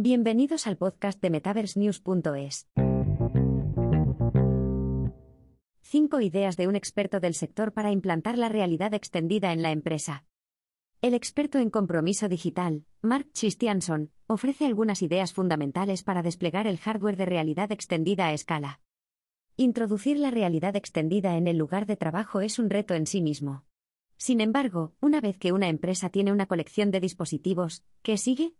Bienvenidos al podcast de MetaverseNews.es. 5 ideas de un experto del sector para implantar la realidad extendida en la empresa. El experto en compromiso digital, Mark Christianson, ofrece algunas ideas fundamentales para desplegar el hardware de realidad extendida a escala. Introducir la realidad extendida en el lugar de trabajo es un reto en sí mismo. Sin embargo, una vez que una empresa tiene una colección de dispositivos, ¿qué sigue?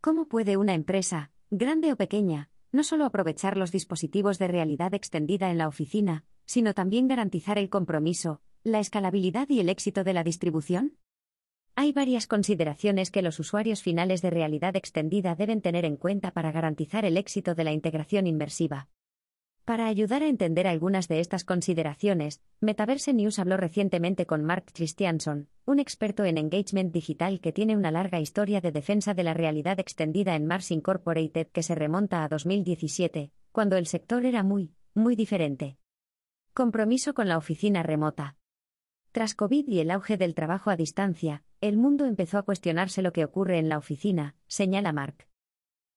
¿Cómo puede una empresa, grande o pequeña, no solo aprovechar los dispositivos de realidad extendida en la oficina, sino también garantizar el compromiso, la escalabilidad y el éxito de la distribución? Hay varias consideraciones que los usuarios finales de realidad extendida deben tener en cuenta para garantizar el éxito de la integración inmersiva. Para ayudar a entender algunas de estas consideraciones, Metaverse News habló recientemente con Mark Christianson, un experto en engagement digital que tiene una larga historia de defensa de la realidad extendida en Mars Incorporated que se remonta a 2017, cuando el sector era muy, muy diferente. Compromiso con la oficina remota. Tras COVID y el auge del trabajo a distancia, el mundo empezó a cuestionarse lo que ocurre en la oficina, señala Mark.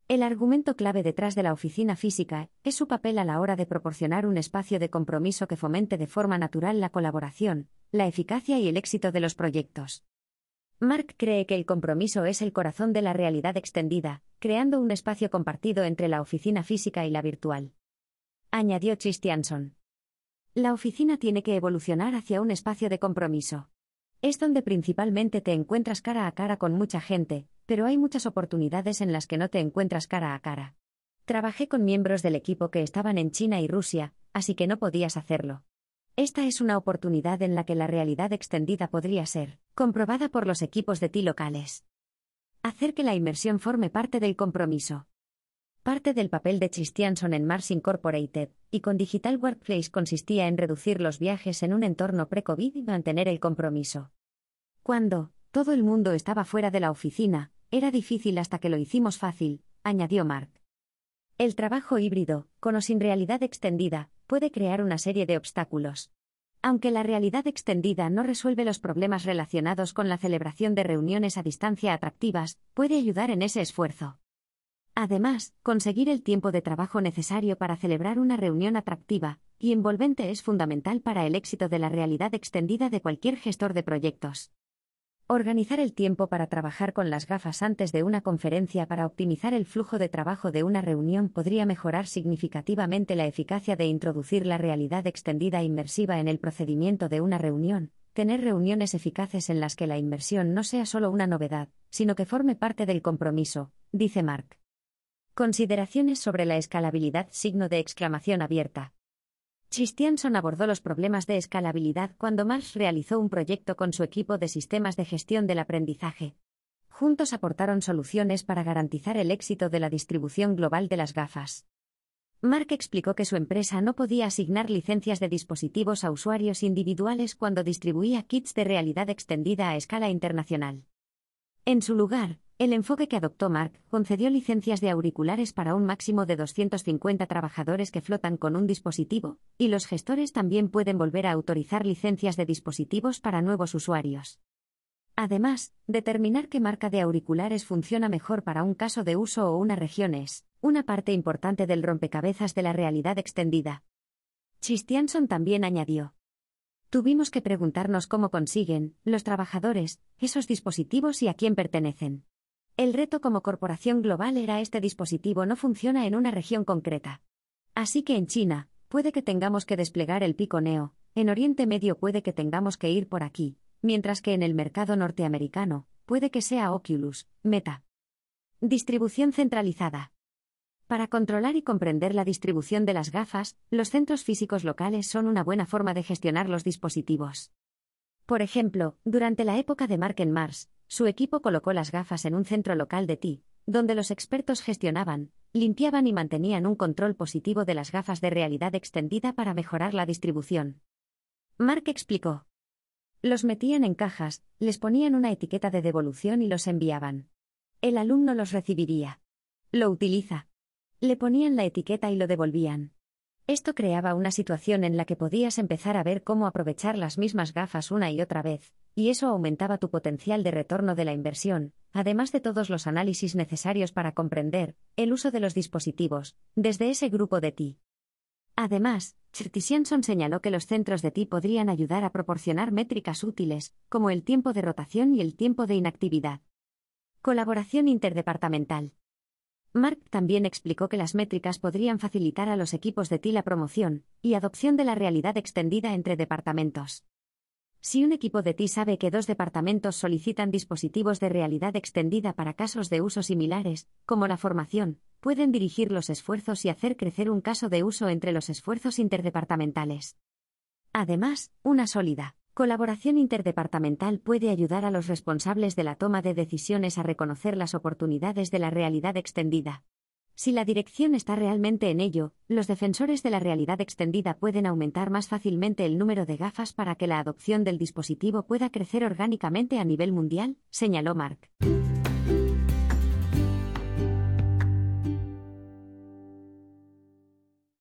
El argumento clave detrás de la oficina física es su papel a la hora de proporcionar un espacio de compromiso que fomente de forma natural la colaboración, la eficacia y el éxito de los proyectos. Mark cree que el compromiso es el corazón de la realidad extendida, creando un espacio compartido entre la oficina física y la virtual. Añadió Christianson. La oficina tiene que evolucionar hacia un espacio de compromiso. Es donde principalmente te encuentras cara a cara con mucha gente, pero hay muchas oportunidades en las que no te encuentras cara a cara. Trabajé con miembros del equipo que estaban en China y Rusia, así que no podías hacerlo. Esta es una oportunidad en la que la realidad extendida podría ser comprobada por los equipos de ti locales. Hacer que la inmersión forme parte del compromiso. Parte del papel de Christianson en Mars Incorporated y con Digital Workplace consistía en reducir los viajes en un entorno pre-COVID y mantener el compromiso. Cuando todo el mundo estaba fuera de la oficina, era difícil hasta que lo hicimos fácil, añadió Mark. El trabajo híbrido, con o sin realidad extendida, puede crear una serie de obstáculos. Aunque la realidad extendida no resuelve los problemas relacionados con la celebración de reuniones a distancia atractivas, puede ayudar en ese esfuerzo. Además, conseguir el tiempo de trabajo necesario para celebrar una reunión atractiva y envolvente es fundamental para el éxito de la realidad extendida de cualquier gestor de proyectos. Organizar el tiempo para trabajar con las gafas antes de una conferencia para optimizar el flujo de trabajo de una reunión podría mejorar significativamente la eficacia de introducir la realidad extendida inmersiva en el procedimiento de una reunión, tener reuniones eficaces en las que la inmersión no sea solo una novedad, sino que forme parte del compromiso, dice Mark. Consideraciones sobre la escalabilidad signo de exclamación abierta. Christianson abordó los problemas de escalabilidad cuando Mars realizó un proyecto con su equipo de sistemas de gestión del aprendizaje. Juntos aportaron soluciones para garantizar el éxito de la distribución global de las gafas. Mark explicó que su empresa no podía asignar licencias de dispositivos a usuarios individuales cuando distribuía kits de realidad extendida a escala internacional. En su lugar, el enfoque que adoptó Mark concedió licencias de auriculares para un máximo de 250 trabajadores que flotan con un dispositivo, y los gestores también pueden volver a autorizar licencias de dispositivos para nuevos usuarios. Además, determinar qué marca de auriculares funciona mejor para un caso de uso o una región es una parte importante del rompecabezas de la realidad extendida. Christianson también añadió. Tuvimos que preguntarnos cómo consiguen, los trabajadores, esos dispositivos y a quién pertenecen. El reto como corporación global era este dispositivo no funciona en una región concreta. Así que en China, puede que tengamos que desplegar el pico Neo, en Oriente Medio puede que tengamos que ir por aquí, mientras que en el mercado norteamericano, puede que sea Oculus, Meta. Distribución centralizada. Para controlar y comprender la distribución de las gafas, los centros físicos locales son una buena forma de gestionar los dispositivos. Por ejemplo, durante la época de Mark en Mars, su equipo colocó las gafas en un centro local de TI, donde los expertos gestionaban, limpiaban y mantenían un control positivo de las gafas de realidad extendida para mejorar la distribución. Mark explicó. Los metían en cajas, les ponían una etiqueta de devolución y los enviaban. El alumno los recibiría. Lo utiliza. Le ponían la etiqueta y lo devolvían. Esto creaba una situación en la que podías empezar a ver cómo aprovechar las mismas gafas una y otra vez, y eso aumentaba tu potencial de retorno de la inversión, además de todos los análisis necesarios para comprender el uso de los dispositivos, desde ese grupo de ti. Además, Chertisianson señaló que los centros de TI podrían ayudar a proporcionar métricas útiles, como el tiempo de rotación y el tiempo de inactividad. Colaboración interdepartamental. Mark también explicó que las métricas podrían facilitar a los equipos de TI la promoción y adopción de la realidad extendida entre departamentos. Si un equipo de TI sabe que dos departamentos solicitan dispositivos de realidad extendida para casos de uso similares, como la formación, pueden dirigir los esfuerzos y hacer crecer un caso de uso entre los esfuerzos interdepartamentales. Además, una sólida colaboración interdepartamental puede ayudar a los responsables de la toma de decisiones a reconocer las oportunidades de la realidad extendida. Si la dirección está realmente en ello, los defensores de la realidad extendida pueden aumentar más fácilmente el número de gafas para que la adopción del dispositivo pueda crecer orgánicamente a nivel mundial, señaló Mark.